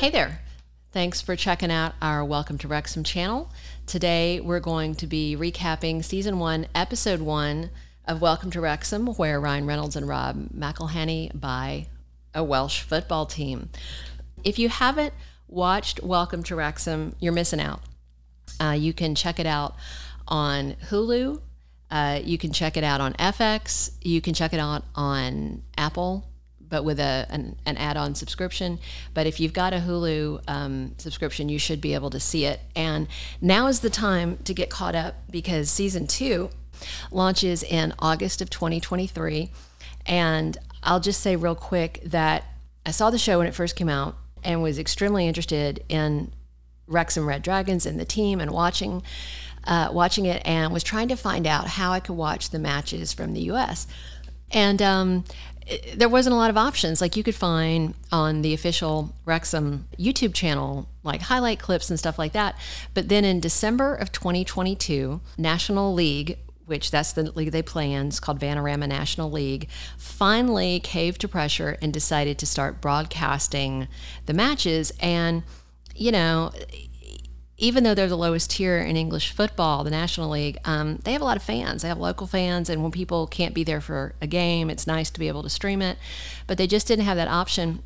Hey there. Thanks for checking out our Welcome to Wrexham channel. Today we're going to be recapping season one, episode one of Welcome to Wrexham, where Ryan Reynolds and Rob McElhenney buy a Welsh football team. If you haven't watched Welcome to Wrexham, you're missing out. Uh, you can check it out on Hulu. Uh, you can check it out on FX. You can check it out on Apple but with a an, an add-on subscription. But if you've got a Hulu um, subscription, you should be able to see it. And now is the time to get caught up because season two launches in August of 2023. And I'll just say real quick that I saw the show when it first came out and was extremely interested in Wrexham Red Dragons and the team and watching. Uh, watching it and was trying to find out how I could watch the matches from the U.S. And um, there wasn't a lot of options. Like you could find on the official Wrexham YouTube channel, like highlight clips and stuff like that. But then in December of 2022, National League, which that's the league they play in, it's called Vanarama National League, finally caved to pressure and decided to start broadcasting the matches. And, you know, even though they're the lowest tier in English football, the National League, um, they have a lot of fans. They have local fans, and when people can't be there for a game, it's nice to be able to stream it. But they just didn't have that option.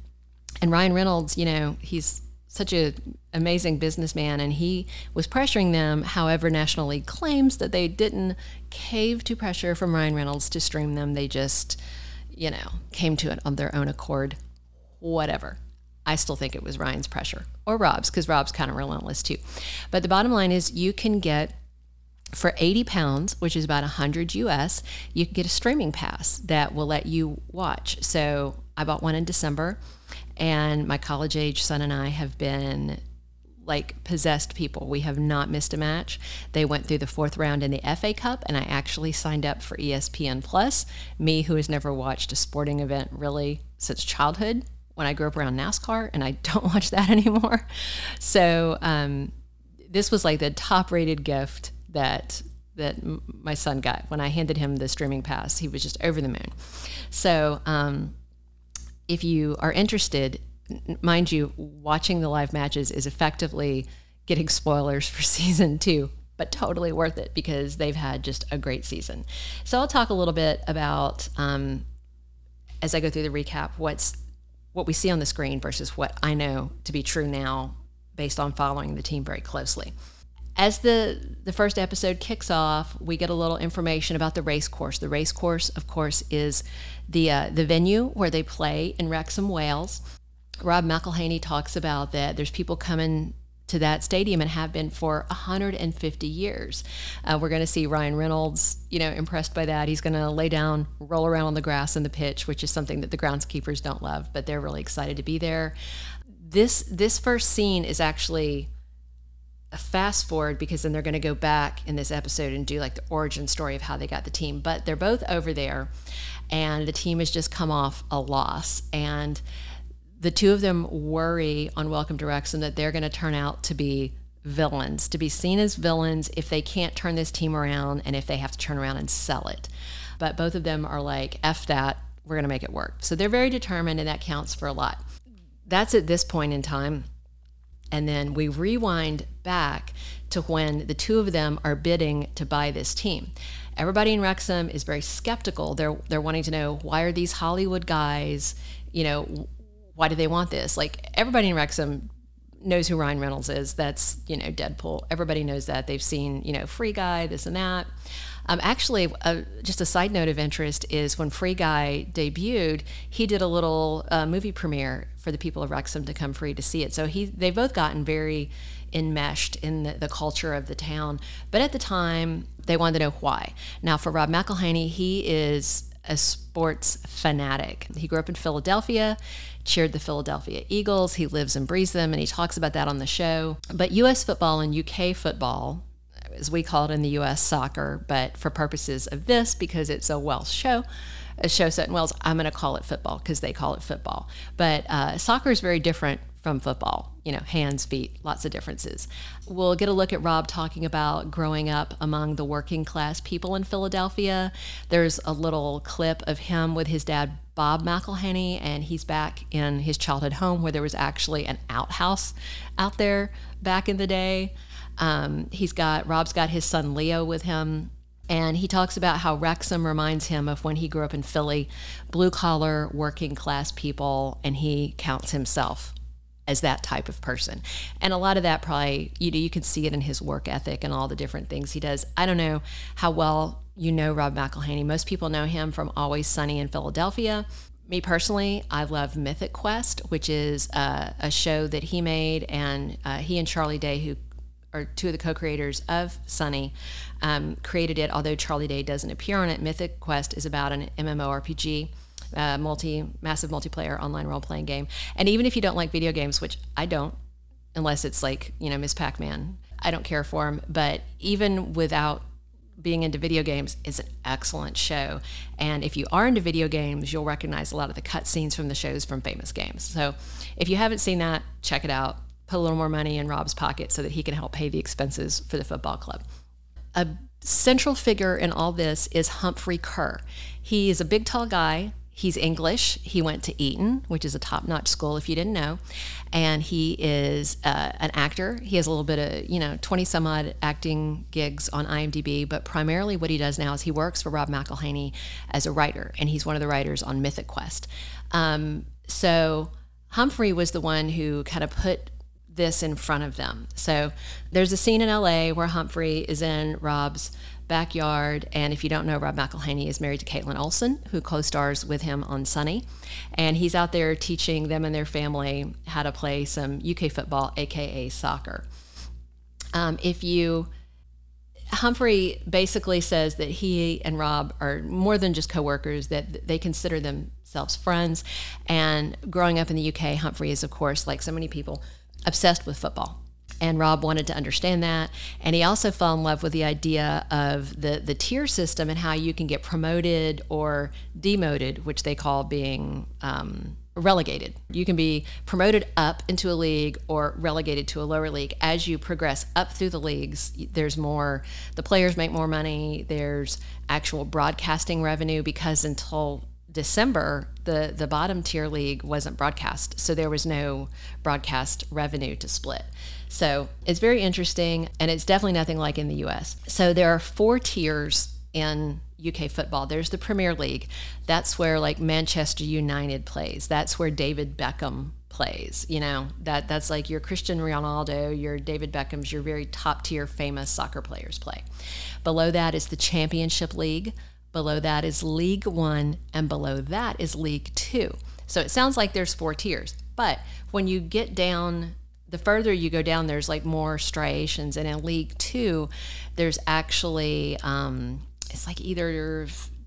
And Ryan Reynolds, you know, he's such an amazing businessman, and he was pressuring them. However, National League claims that they didn't cave to pressure from Ryan Reynolds to stream them. They just, you know, came to it on their own accord. Whatever. I still think it was Ryan's pressure or Rob's because Rob's kind of relentless too. But the bottom line is you can get for 80 pounds, which is about 100 US, you can get a streaming pass that will let you watch. So I bought one in December, and my college age son and I have been like possessed people. We have not missed a match. They went through the fourth round in the FA Cup, and I actually signed up for ESPN Plus. Me, who has never watched a sporting event really since childhood, when I grew up around NASCAR, and I don't watch that anymore. So um, this was like the top rated gift that that my son got when I handed him the streaming pass. He was just over the moon. So um, if you are interested, mind you, watching the live matches is effectively getting spoilers for season two. But totally worth it because they've had just a great season. So I'll talk a little bit about um, as I go through the recap what's what we see on the screen versus what I know to be true now based on following the team very closely. As the, the first episode kicks off, we get a little information about the race course. The race course, of course, is the, uh, the venue where they play in Wrexham, Wales. Rob McElhenney talks about that there's people coming to that stadium and have been for 150 years. Uh, we're going to see Ryan Reynolds, you know, impressed by that. He's going to lay down, roll around on the grass in the pitch, which is something that the groundskeepers don't love, but they're really excited to be there. This this first scene is actually a fast forward because then they're going to go back in this episode and do like the origin story of how they got the team. But they're both over there, and the team has just come off a loss and the two of them worry on Welcome to Wrexham that they're going to turn out to be villains, to be seen as villains if they can't turn this team around and if they have to turn around and sell it. But both of them are like, F that, we're going to make it work. So they're very determined, and that counts for a lot. That's at this point in time. And then we rewind back to when the two of them are bidding to buy this team. Everybody in Wrexham is very skeptical. They're they're wanting to know why are these Hollywood guys, you know, why do they want this? Like everybody in Wrexham knows who Ryan Reynolds is. That's you know Deadpool. Everybody knows that. They've seen you know Free Guy, this and that. Um, actually, uh, just a side note of interest is when Free Guy debuted, he did a little uh, movie premiere for the people of Wrexham to come free to see it. So he they've both gotten very enmeshed in the, the culture of the town. But at the time, they wanted to know why. Now, for Rob McElhenney, he is a sports fanatic. He grew up in Philadelphia cheered the Philadelphia Eagles. He lives and breathes them, and he talks about that on the show. But U.S. football and UK football, as we call it in the U.S., soccer, but for purposes of this, because it's a Welsh show, a show set in Wales, I'm going to call it football because they call it football. But uh, soccer is very different from football. You know, hands, feet, lots of differences. We'll get a look at Rob talking about growing up among the working class people in Philadelphia. There's a little clip of him with his dad, Bob McElhenney, and he's back in his childhood home where there was actually an outhouse out there back in the day. Um, he's got Rob's got his son Leo with him and he talks about how Wrexham reminds him of when he grew up in Philly, blue collar, working class people, and he counts himself as that type of person. And a lot of that probably, you know, you can see it in his work ethic and all the different things he does. I don't know how well you know Rob McElhenney. Most people know him from Always Sunny in Philadelphia. Me personally, I love Mythic Quest, which is uh, a show that he made, and uh, he and Charlie Day, who are two of the co-creators of Sunny, um, created it. Although Charlie Day doesn't appear on it, Mythic Quest is about an MMORPG uh, multi massive multiplayer online role playing game. And even if you don't like video games, which I don't, unless it's like you know Miss Pac Man, I don't care for them. But even without being into video games is an excellent show. And if you are into video games, you'll recognize a lot of the cutscenes from the shows from famous games. So if you haven't seen that, check it out. Put a little more money in Rob's pocket so that he can help pay the expenses for the football club. A central figure in all this is Humphrey Kerr. He is a big, tall guy He's English. He went to Eton, which is a top notch school, if you didn't know. And he is uh, an actor. He has a little bit of, you know, 20 some odd acting gigs on IMDb, but primarily what he does now is he works for Rob McElhenney as a writer, and he's one of the writers on Mythic Quest. Um, so Humphrey was the one who kind of put this in front of them. So there's a scene in LA where Humphrey is in Rob's backyard. And if you don't know, Rob McElhenney is married to Kaitlin Olson, who co stars with him on Sunny. And he's out there teaching them and their family how to play some UK football, aka soccer. Um, if you Humphrey basically says that he and Rob are more than just coworkers, that they consider themselves friends. And growing up in the UK, Humphrey is, of course, like so many people, obsessed with football and Rob wanted to understand that. And he also fell in love with the idea of the, the tier system and how you can get promoted or demoted, which they call being um, relegated. You can be promoted up into a league or relegated to a lower league. As you progress up through the leagues, there's more, the players make more money, there's actual broadcasting revenue because until December, the, the bottom tier league wasn't broadcast. So there was no broadcast revenue to split. So it's very interesting, and it's definitely nothing like in the US. So there are four tiers in UK football. There's the Premier League. That's where like Manchester United plays. That's where David Beckham plays. You know, that that's like your Christian Ronaldo, your David Beckham's, your very top tier famous soccer players play. Below that is the Championship League. Below that is League 1 and below that is League 2. So it sounds like there's four tiers. But when you get down the further you go down, there's like more striations. And in League Two, there's actually, um, it's like either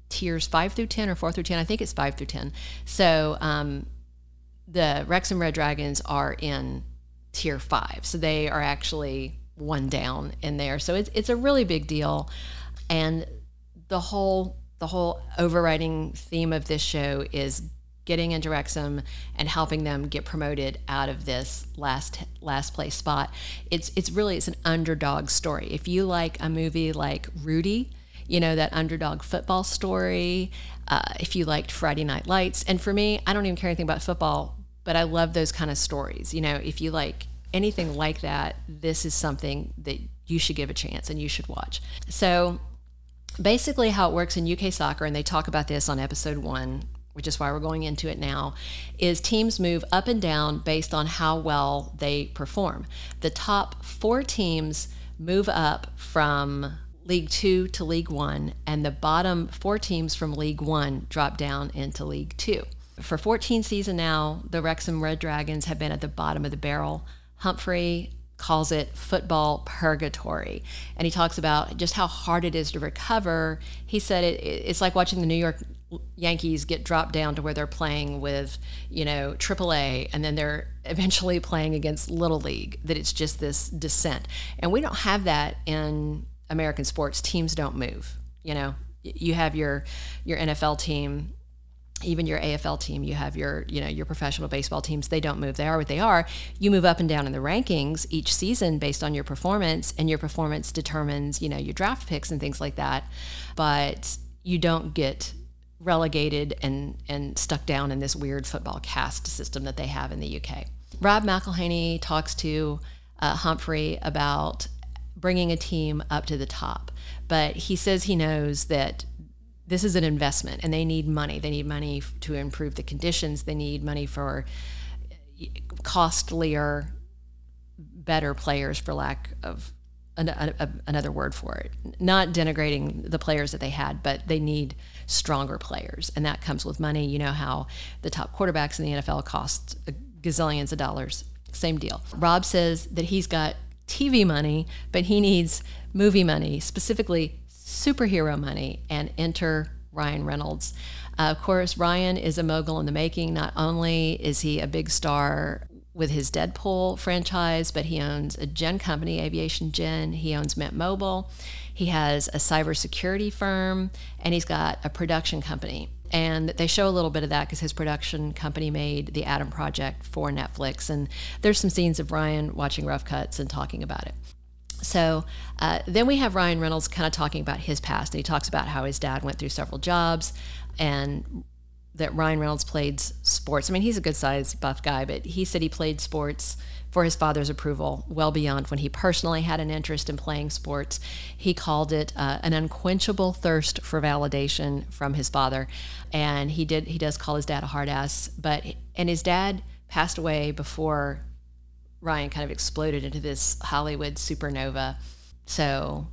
tiers five through 10 or four through 10. I think it's five through 10. So um, the Wrexham Red Dragons are in tier five. So they are actually one down in there. So it's, it's a really big deal. And the whole the whole overriding theme of this show is getting into Wrexham and helping them get promoted out of this last last place spot. It's it's really it's an underdog story. If you like a movie like Rudy, you know that underdog football story. Uh, if you liked Friday Night Lights, and for me, I don't even care anything about football, but I love those kind of stories. You know, if you like anything like that, this is something that you should give a chance and you should watch. So basically how it works in UK soccer, and they talk about this on episode one, which is why we're going into it now, is teams move up and down based on how well they perform. The top four teams move up from League Two to League One, and the bottom four teams from League One drop down into League Two. For 14 seasons now, the Wrexham Red Dragons have been at the bottom of the barrel. Humphrey calls it football purgatory. And he talks about just how hard it is to recover. He said it, it's like watching the New York Yankees get dropped down to where they're playing with, you know, AAA, and then they're eventually playing against Little League. That it's just this descent, and we don't have that in American sports. Teams don't move. You know, you have your your NFL team even your AFL team, you have your, you know, your professional baseball teams, they don't move. They are what they are. You move up and down in the rankings each season based on your performance, and your performance determines, you know, your draft picks and things like that. But you don't get relegated and, and stuck down in this weird football caste system that they have in the UK. Rob McElhenney talks to uh, Humphrey about bringing a team up to the top, but he says he knows that this is an investment and they need money. They need money to improve the conditions. They need money for costlier, better players, for lack of an, a, another word for it. Not denigrating the players that they had, but they need stronger players, and that comes with money. You know how the top quarterbacks in the NFL cost gazillions of dollars. Same deal. Rob says that he's got TV money, but he needs movie money, specifically superhero money, and enter Ryan Reynolds. Uh, of course, Ryan is a mogul in the making. Not only is he a big star with his Deadpool franchise, but he owns a gin company, Aviation Gin. He owns Mint Mobile. He has a cybersecurity firm, and he's got a production company. And they show a little bit of that because his production company made The Adam Project for Netflix. And there's some scenes of Ryan watching rough cuts and talking about it. So uh, then we have Ryan Reynolds kind of talking about his past. And he talks about how his dad went through several jobs and that Ryan Reynolds played sports. I mean, he's a good sized buff guy, but he said he played sports for his father's approval well beyond when he personally had an interest in playing sports. He called it uh, an unquenchable thirst for validation from his father. And he did he does call his dad a hard ass, but and his dad passed away before Ryan kind of exploded into this Hollywood supernova. So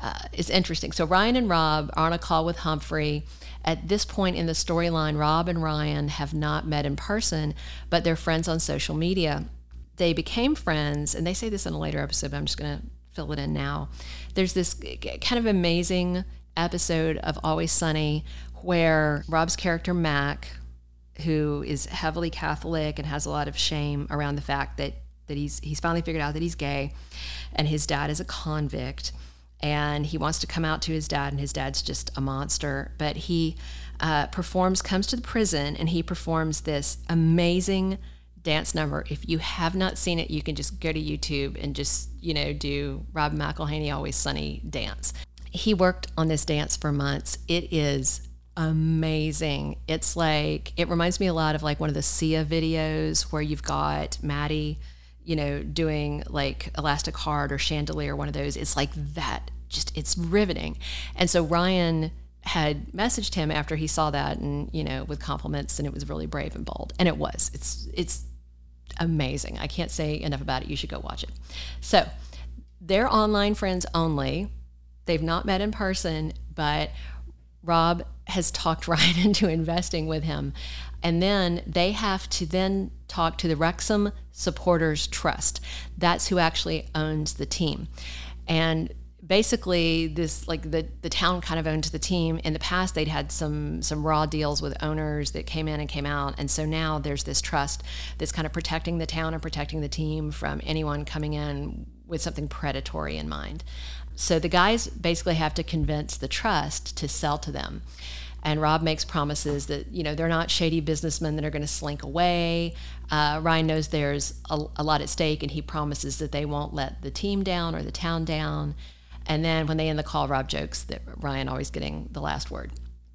uh, it's interesting. So Ryan and Rob are on a call with Humphrey. At this point in the storyline, Rob and Ryan have not met in person, but they're friends on social media. They became friends, and they say this in a later episode, but I'm just going to fill it in now. There's this kind of amazing episode of Always Sunny where Rob's character, Mac, who is heavily Catholic and has a lot of shame around the fact that that he's he's finally figured out that he's gay, and his dad is a convict, and he wants to come out to his dad, and his dad's just a monster. But he uh, performs, comes to the prison, and he performs this amazing dance number. If you have not seen it, you can just go to YouTube and just you know do Rob McElhenney Always Sunny dance. He worked on this dance for months. It is amazing. It's like it reminds me a lot of like one of the Sia videos where you've got Maddie you know, doing like Elastic Heart or Chandelier, one of those. It's like that. Just it's riveting. And so Ryan had messaged him after he saw that and you know with compliments and it was really brave and bold and it was it's it's amazing i can't say enough about it you should go watch it so they're online friends only they've not met in person but rob has talked ryan into investing with him and then they have to then talk to the wrexham Supporters Trust. That's who actually owns the team. And basically this like the the town kind of owns the team in the past they'd had some some raw deals with owners that came in and came out and so now there's this trust that's kind of protecting the town and protecting the team from anyone coming in with something predatory in mind so the guys basically have to convince the trust to sell to them and Rob makes promises that you know they're not shady businessmen that are going to slink away. Uh, Ryan knows there's a, a, lot at stake, and he promises that they won't let the team down or the town down. And then when they end the call, Rob jokes that Ryan always getting the last word.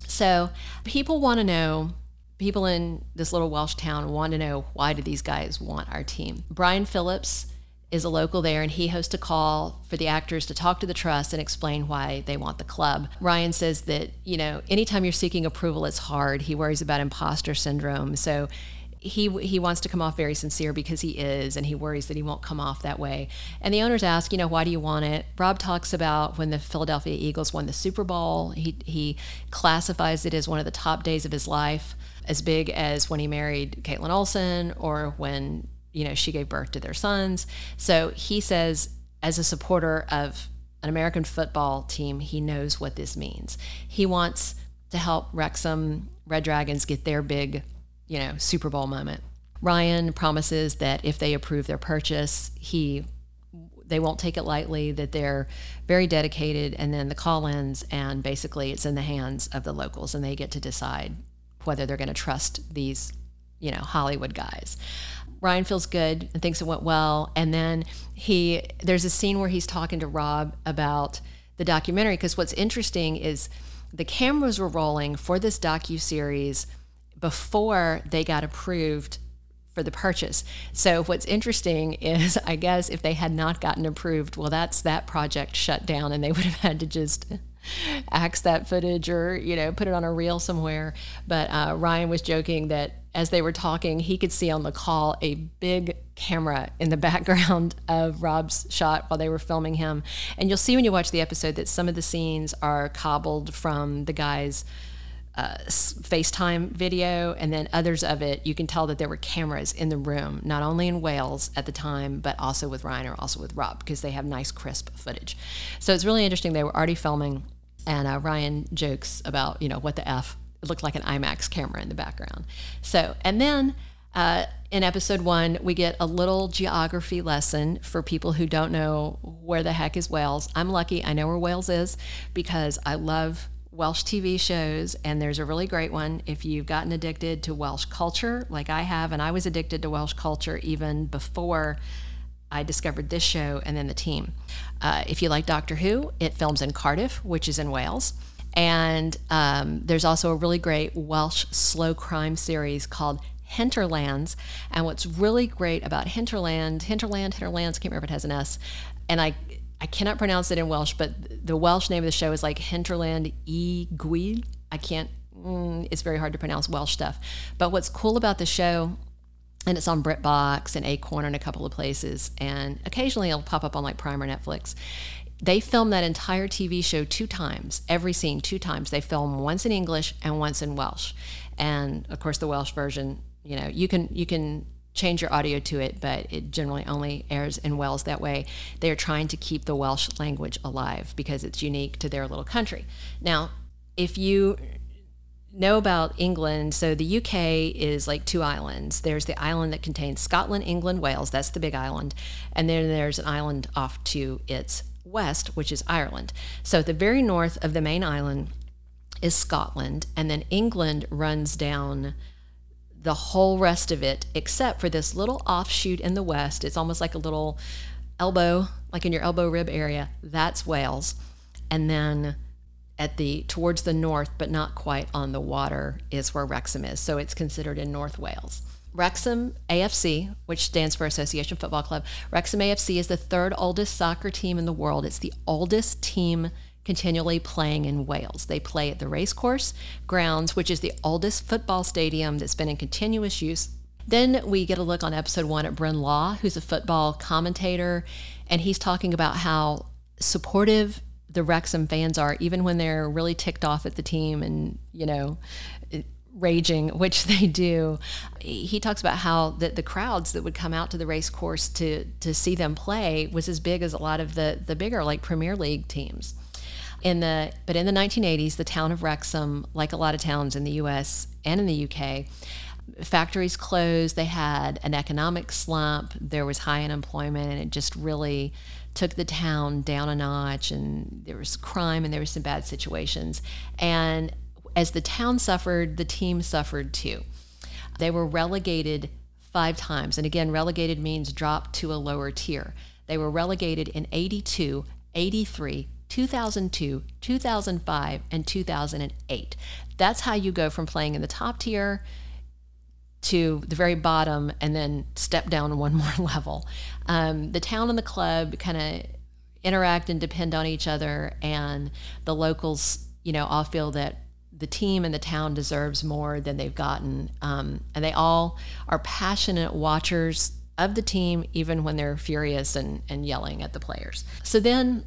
So people want to know. People in this little Welsh town want to know why do these guys want our team? Brian Phillips is a local there and he hosts a call for the actors to talk to the trust and explain why they want the club. Ryan says that, you know, anytime you're seeking approval, it's hard. He worries about imposter syndrome. So he he wants to come off very sincere because he is and he worries that he won't come off that way. And the owners ask, you know, why do you want it? Rob talks about when the Philadelphia Eagles won the Super Bowl. He he classifies it as one of the top days of his life, as big as when he married Kaitlin Olson or when you know, she gave birth to their sons. So he says, as a supporter of an American football team, he knows what this means. He wants to help Wrexham Red Dragons get their big, you know, Super Bowl moment. Ryan promises that if they approve their purchase, he they won't take it lightly, that they're very dedicated, and then the call ends, and basically it's in the hands of the locals, and they get to decide whether they're going to trust these, you know, Hollywood guys. Ryan feels good and thinks it went well. And then he, there's a scene where he's talking to Rob about the documentary because what's interesting is the cameras were rolling for this docu series before they got approved for the purchase. So what's interesting is I guess if they had not gotten approved, well that's that project shut down and they would have had to just axe that footage or you know put it on a reel somewhere but uh, ryan was joking that as they were talking he could see on the call a big camera in the background of rob's shot while they were filming him and you'll see when you watch the episode that some of the scenes are cobbled from the guy's uh, FaceTime video, and then others of it, you can tell that there were cameras in the room, not only in Wales at the time, but also with Ryan or also with Rob, because they have nice, crisp footage. So it's really interesting. They were already filming, and uh, Ryan jokes about, you know, what the F. It looked like an IMAX camera in the background. So, and then uh, in episode one, we get a little geography lesson for people who don't know where the heck is Wales. I'm lucky, I know where Wales is because I love Welsh TV shows, and there's a really great one if you've gotten addicted to Welsh culture, like I have, and I was addicted to Welsh culture even before I discovered this show and then the team. Uh, if you like Doctor Who, it films in Cardiff, which is in Wales. And um, there's also a really great Welsh slow crime series called Hinterlands. And what's really great about Hinterland, Hinterland, Hinterlands, can't remember if it has an S. And I I cannot pronounce it in Welsh, but the Welsh name of the show is like Hinterland y Gwyll. I can't, mm, it's very hard to pronounce Welsh stuff. But what's cool about the show, and it's on BritBox and Acorn and a couple of places, and occasionally it'll pop up on like Prime or Netflix. They film that entire TV show two times, every scene two times. They film once in English and once in Welsh. And of course, the Welsh version, you know, you can you can change your audio to it, but it generally only airs in Wales that way. They are trying to keep the Welsh language alive because it's unique to their little country. Now, if you know about England, so the UK is like two islands. There's the island that contains Scotland, England, Wales, that's the big island, and then there's an island off to its west, which is Ireland. So at the very north of the main island is Scotland, and then England runs down the whole rest of it, except for this little offshoot in the west. It's almost like a little elbow, like in your elbow rib area. That's Wales. And then at the towards the north, but not quite on the water, is where Wrexham is. So it's considered in North Wales. Wrexham AFC, which stands for Association Football Club, Wrexham AFC is the third oldest soccer team in the world. It's the oldest team continually playing in Wales. They play at the racecourse grounds, which is the oldest football stadium that's been in continuous use. Then we get a look on episode one at Bryn Law, who's a football commentator, and he's talking about how supportive the Wrexham fans are, even when they're really ticked off at the team and, you know, raging, which they do. He talks about how the, the crowds that would come out to the race course to, to see them play was as big as a lot of the, the bigger, like Premier League teams. In the but in the 1980s, the town of Wrexham, like a lot of towns in the U.S. and in the UK, factories closed. They had an economic slump. There was high unemployment, and it just really took the town down a notch. And there was crime, and there was some bad situations. And as the town suffered, the team suffered too. They were relegated five times, and again, relegated means dropped to a lower tier. They were relegated in 82, 83, 2002, 2005, and 2008. That's how you go from playing in the top tier to the very bottom and then step down one more level. Um, the town and the club kind of interact and depend on each other, and the locals, you know, all feel that the team and the town deserves more than they've gotten. Um, and they all are passionate watchers of the team, even when they're furious and, and yelling at the players. So then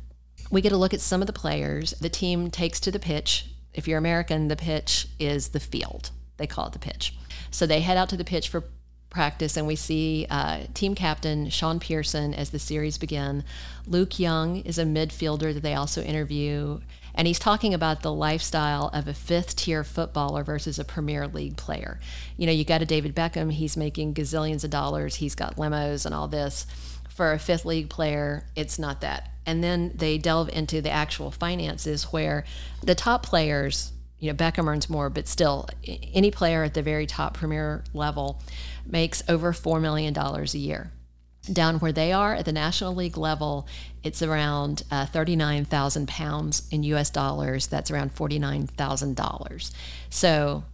we get a look at some of the players. The team takes to the pitch. If you're American, the pitch is the field. They call it the pitch. So they head out to the pitch for practice, and we see uh, team captain Shaun Pearson as the series begin. Luke Young is a midfielder that they also interview, and he's talking about the lifestyle of a fifth tier footballer versus a Premier League player. You know, you got a David Beckham, he's making gazillions of dollars, he's got limos and all this. For a fifth league player, it's not that and then they delve into the actual finances where the top players you know, Beckham earns more, but still, any player at the very top premier level makes over $4 million a year. Down where they are at the National League level, it's around uh, 39,000 pounds in US dollars. That's around $49,000. So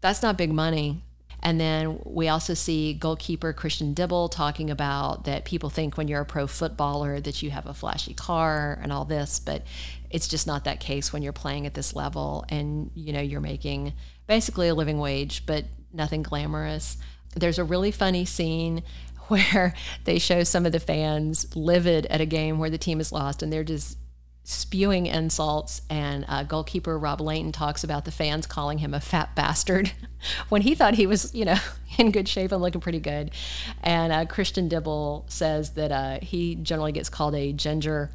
that's not big money. And then we also see goalkeeper Christian Dibble talking about that people think when you're a pro footballer that you have a flashy car and all this, but it's just not that case when you're playing at this level and you know you're making basically a living wage, but nothing glamorous. There's a really funny scene where they show some of the fans livid at a game where the team is lost and they're just spewing insults. And uh, goalkeeper Rob Lainton talks about the fans calling him a fat bastard when he thought he was, you know, in good shape and looking pretty good. And uh, Christian Dibble says that uh, he generally gets called a ginger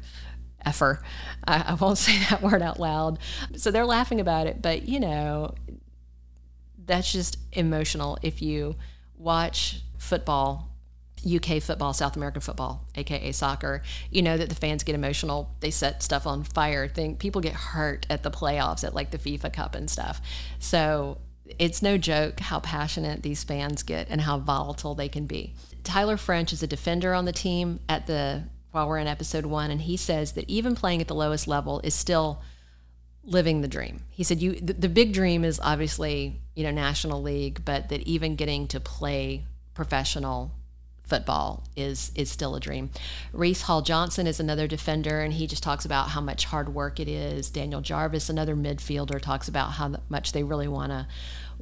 effer. I, I won't say that word out loud. So they're laughing about it, but you know, that's just emotional if you watch football UK football, South American football, aka soccer, you know that the fans get emotional. They set stuff on fire. Think people get hurt at the playoffs at like the FIFA Cup and stuff. So it's no joke how passionate these fans get and how volatile they can be. Tyler French is a defender on the team at the while we're in episode 1 and he says that even playing at the lowest level is still living the dream. He said you the, the big dream is obviously, you know, National League, but that even getting to play professional football is is still a dream. Reece Hall-Johnson is another defender, and he just talks about how much hard work it is. Daniel Jarvis, another midfielder, talks about how much they really want to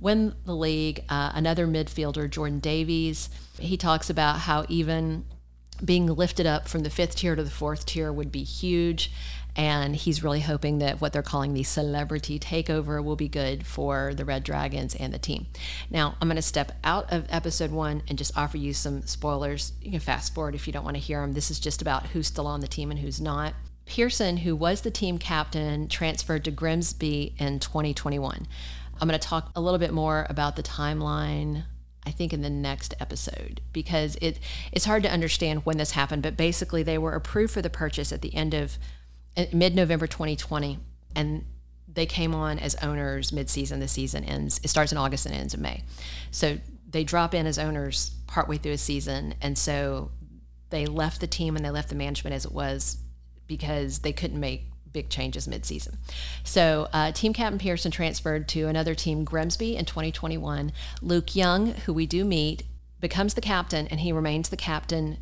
win the league. Uh, another midfielder, Jordan Davies, he talks about how even being lifted up from the fifth tier to the fourth tier would be huge and he's really hoping that what they're calling the celebrity takeover will be good for the Red Dragons and the team. Now, I'm going to step out of episode one and just offer you some spoilers. You can fast forward if you don't want to hear them. This is just about who's still on the team and who's not. Pearson, who was the team captain, transferred to Grimsby in 2021. I'm going to talk a little bit more about the timeline I think in the next episode because it it's hard to understand when this happened, but basically they were approved for the purchase at the end of eh, mid November 2020, and they came on as owners mid-season. The season ends. It starts in August and ends in May. So they drop in as owners partway through a season, and so they left the team and they left the management as it was because they couldn't make big changes mid-season. So uh, team captain Pearson transferred to another team, Grimsby, in 2021. Luke Young, who we do meet, becomes the captain, and he remains the captain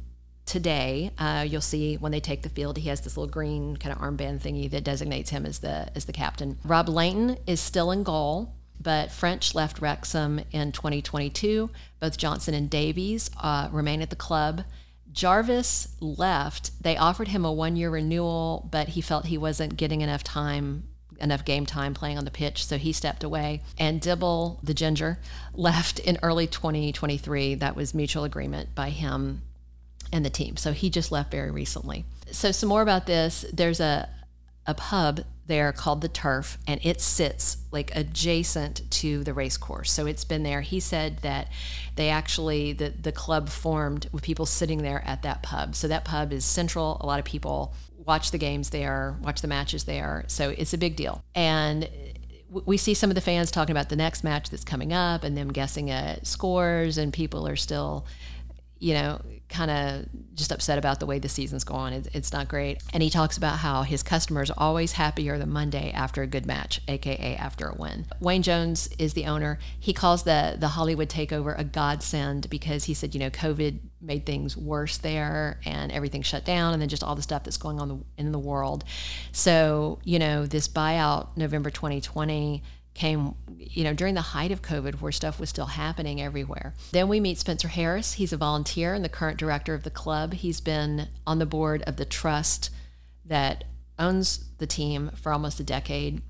today. Uh, you'll see when they take the field, he has this little green kind of armband thingy that designates him as the as the captain. Rob Lainton is still in goal, but French left Wrexham in 2022. Both Johnson and Davies uh, remain at the club. Jarvis left. They offered him a one year renewal, but he felt he wasn't getting enough time enough game time playing on the pitch, so he stepped away. And Dibble, the ginger, left in early 2023. That was mutual agreement by him and the team. So he just left very recently. So some more about this. There's a a pub there called the Turf, and it sits like adjacent to the race course. So it's been there. He said that they actually the the club formed with people sitting there at that pub. So that pub is central. A lot of people watch the games there, watch the matches there. So it's a big deal. And we see some of the fans talking about the next match that's coming up and them guessing at scores and people are still you know, kind of just upset about the way the season's going. It, it's not great. And he talks about how his customers are always happier the Monday after a good match, aka after a win. Wayne Jones is the owner. He calls the the Hollywood takeover a godsend because he said, you know, COVID made things worse there and everything shut down and then just all the stuff that's going on in the world. So, you know, this buyout November 2020 came, you know, during the height of COVID where stuff was still happening everywhere. Then we meet Spencer Harris. He's a volunteer and the current director of the club. He's been on the board of the trust that owns the team for almost a decade.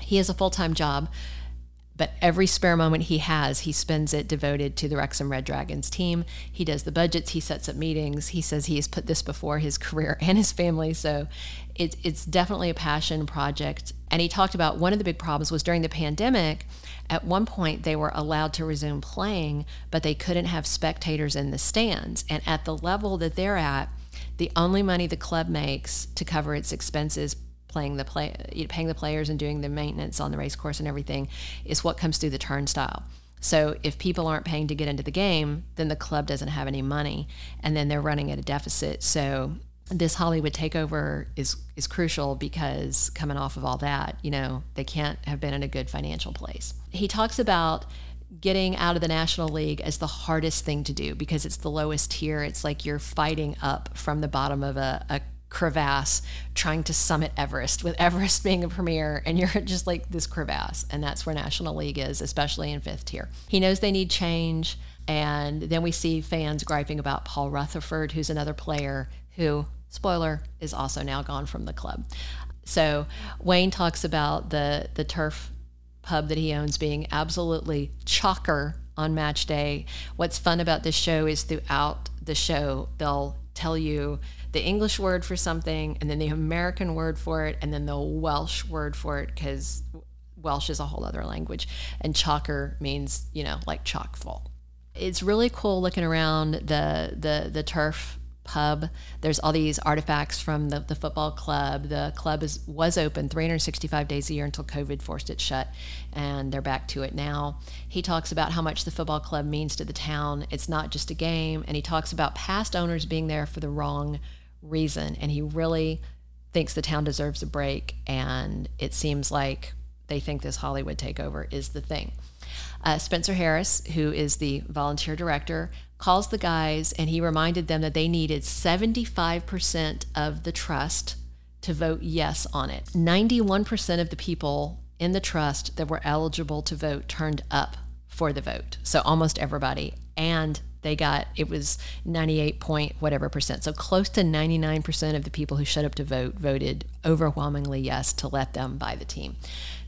He has a full time job but every spare moment he has, he spends it devoted to the Wrexham Red Dragons team. He does the budgets, he sets up meetings. He says he has put this before his career and his family. So it, it's definitely a passion project. And he talked about one of the big problems was during the pandemic, at one point they were allowed to resume playing, but they couldn't have spectators in the stands. And at the level that they're at, the only money the club makes to cover its expenses playing the play, paying the players and doing the maintenance on the race course and everything is what comes through the turnstile. So if people aren't paying to get into the game, then the club doesn't have any money, and then they're running at a deficit. So this Hollywood takeover is is crucial because coming off of all that, you know, they can't have been in a good financial place. He talks about getting out of the National League as the hardest thing to do because it's the lowest tier. It's like you're fighting up from the bottom of a, a crevasse trying to summit Everest, with Everest being a premier, and you're just like this crevasse. And that's where National League is, especially in fifth tier. He knows they need change. And then we see fans griping about Paul Rutherford, who's another player who, spoiler, is also now gone from the club. So Wayne talks about the the turf pub that he owns being absolutely chocker on match day. What's fun about this show is throughout the show, they'll tell you the English word for something and then the American word for it and then the Welsh word for it because Welsh is a whole other language and chocker means, you know, like chock full. It's really cool looking around the the the turf pub. There's all these artifacts from the, the football club. The club is was open 365 days a year until COVID forced it shut, and they're back to it now. He talks about how much the football club means to the town. It's not just a game, and he talks about past owners being there for the wrong reason, and he really thinks the town deserves a break, and it seems like they think this Hollywood takeover is the thing. Uh, Spencer Harris, who is the volunteer director, calls the guys and he reminded them that they needed 75% of the trust to vote yes on it. 91% of the people in the trust that were eligible to vote turned up for the vote. So almost everybody. And they got it was 98 point whatever percent. So close to 99% of the people who showed up to vote voted overwhelmingly yes to let them buy the team.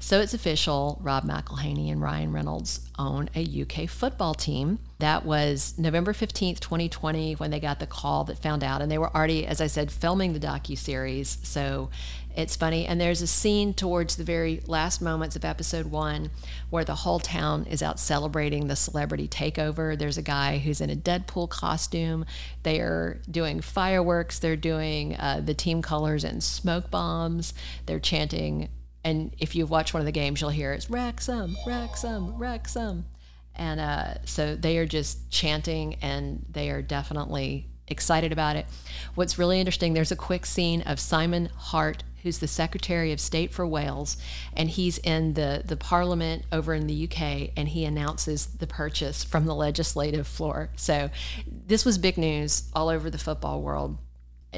So it's official. Rob McElhenney and ryan reynolds own a uk football team. That was november 15th 2020 when they got the call that found out. And they were already as i said filming the docu-series. So it's funny. And there's a scene towards the very last moments of episode one where the whole town is out celebrating the celebrity takeover. There's a guy who's in a Deadpool costume. They are doing fireworks. They're doing uh, the team colors and smoke bombs. They're chanting. And if you've watched one of the games, you'll hear it's Wrexham, Wrexham, Wrexham. And uh, so they are just chanting and they are definitely excited about it. What's really interesting, there's a quick scene of Simon Hart who's the Secretary of State for Wales, and he's in the, the Parliament over in the UK, and he announces the purchase from the legislative floor. So this was big news all over the football world.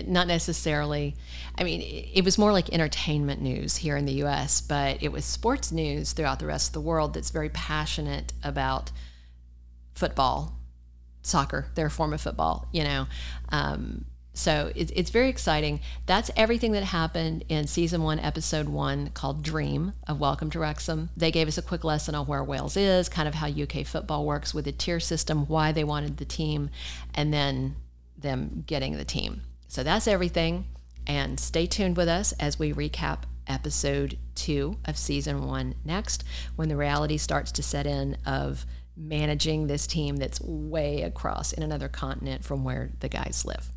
Not necessarily, I mean, it was more like entertainment news here in the US, but it was sports news throughout the rest of the world that's very passionate about football, soccer, their form of football, you know. Um, so it's, it's very exciting. That's everything that happened in season one, episode one, called Dream of Welcome to Wrexham. They gave us a quick lesson on where Wales is, kind of how UK football works with the tier system, why they wanted the team, and then them getting the team. So that's everything. And stay tuned with us as we recap episode two of season one next, when the reality starts to set in of managing this team that's way across in another continent from where the guys live.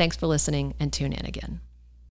Thanks for listening and tune in again.